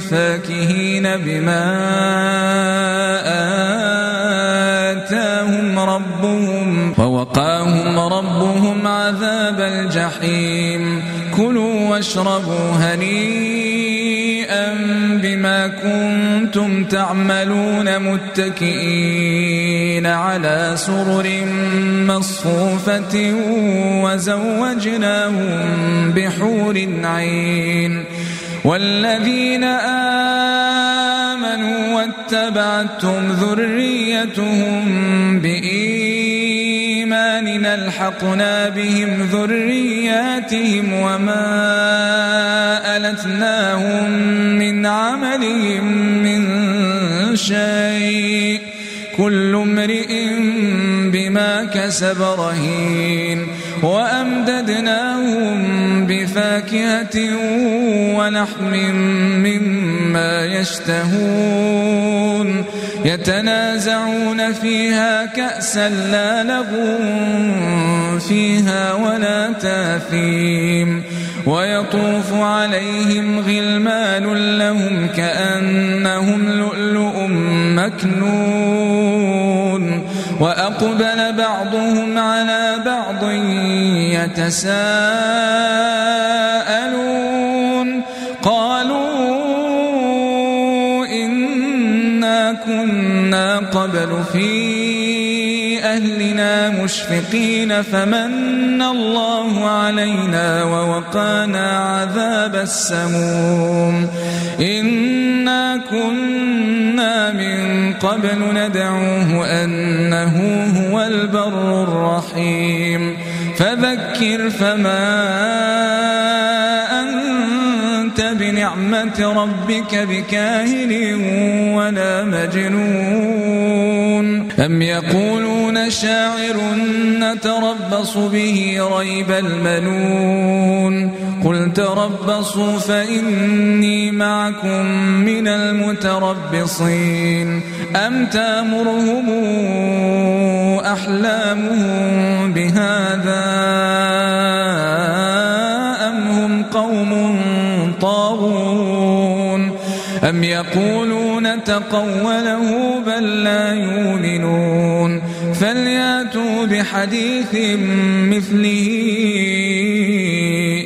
فاكهين بما آتاهم ربهم ووقاهم ربهم عذاب الجحيم. كلوا واشربوا هنيئا بما كنتم تعملون متكئين على سرر مصفوفة وزوجناهم بحور عين. والذين آمنوا واتبعتم ذريتهم بإيمان ألحقنا بهم ذرياتهم وما ألتناهم من عملهم من شيء. كل امرئ بما كسب رهين. وأمددناهم بفاكهة ولحم مما يشتهون يتنازعون فيها كأسا لا لغو فيها ولا تاثيم ويطوف عليهم غلمان لهم كأنهم لؤلؤ مكنون وأقبل بعضهم على بعض يتساءلون. قالوا إنا كنا قبل في أهلنا مشفقين فمن الله علينا ووقانا عذاب السموم. إنا كنا من قبل ندعوه أنه هو البر الرحيم. فذكر فما بنعمة ربك بكاهن ولا مجنون. أم يقولون شاعر نتربص به ريب المنون. قل تربصوا فإني معكم من المتربصين. أم تامرهم أحلامهم بهذا؟ أم يقولون تقوله بل لا يؤمنون فلياتوا بحديث مثله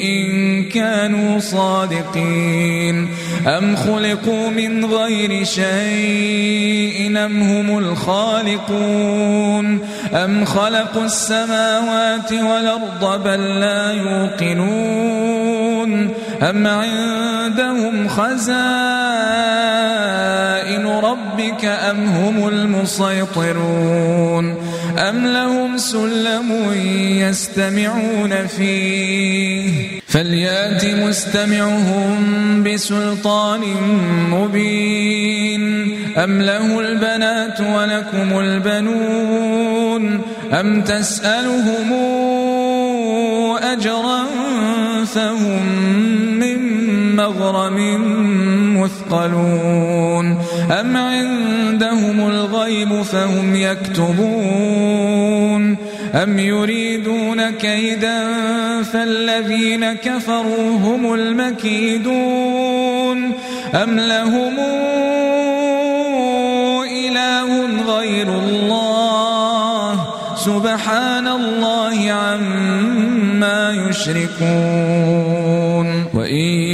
إن كانوا صادقين أم خلقوا من غير شيء أم هم الخالقون أم خلقوا السماوات والأرض بل لا يوقنون أم عندهم خزائن ربك أم هم المسيطرون؟ أم لهم سلم يستمعون فيه؟ فليأت مستمعهم بسلطان مبين. أم له البنات ولكم البنون؟ أم تسألهم أجرا فهم مغرم مثقلون أم عندهم الغيب فهم يكتبون أم يريدون كيدا فالذين كفروا هم المكيدون أم لهم إله غير الله سبحان الله عما يشركون وإن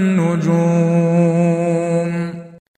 الوجوه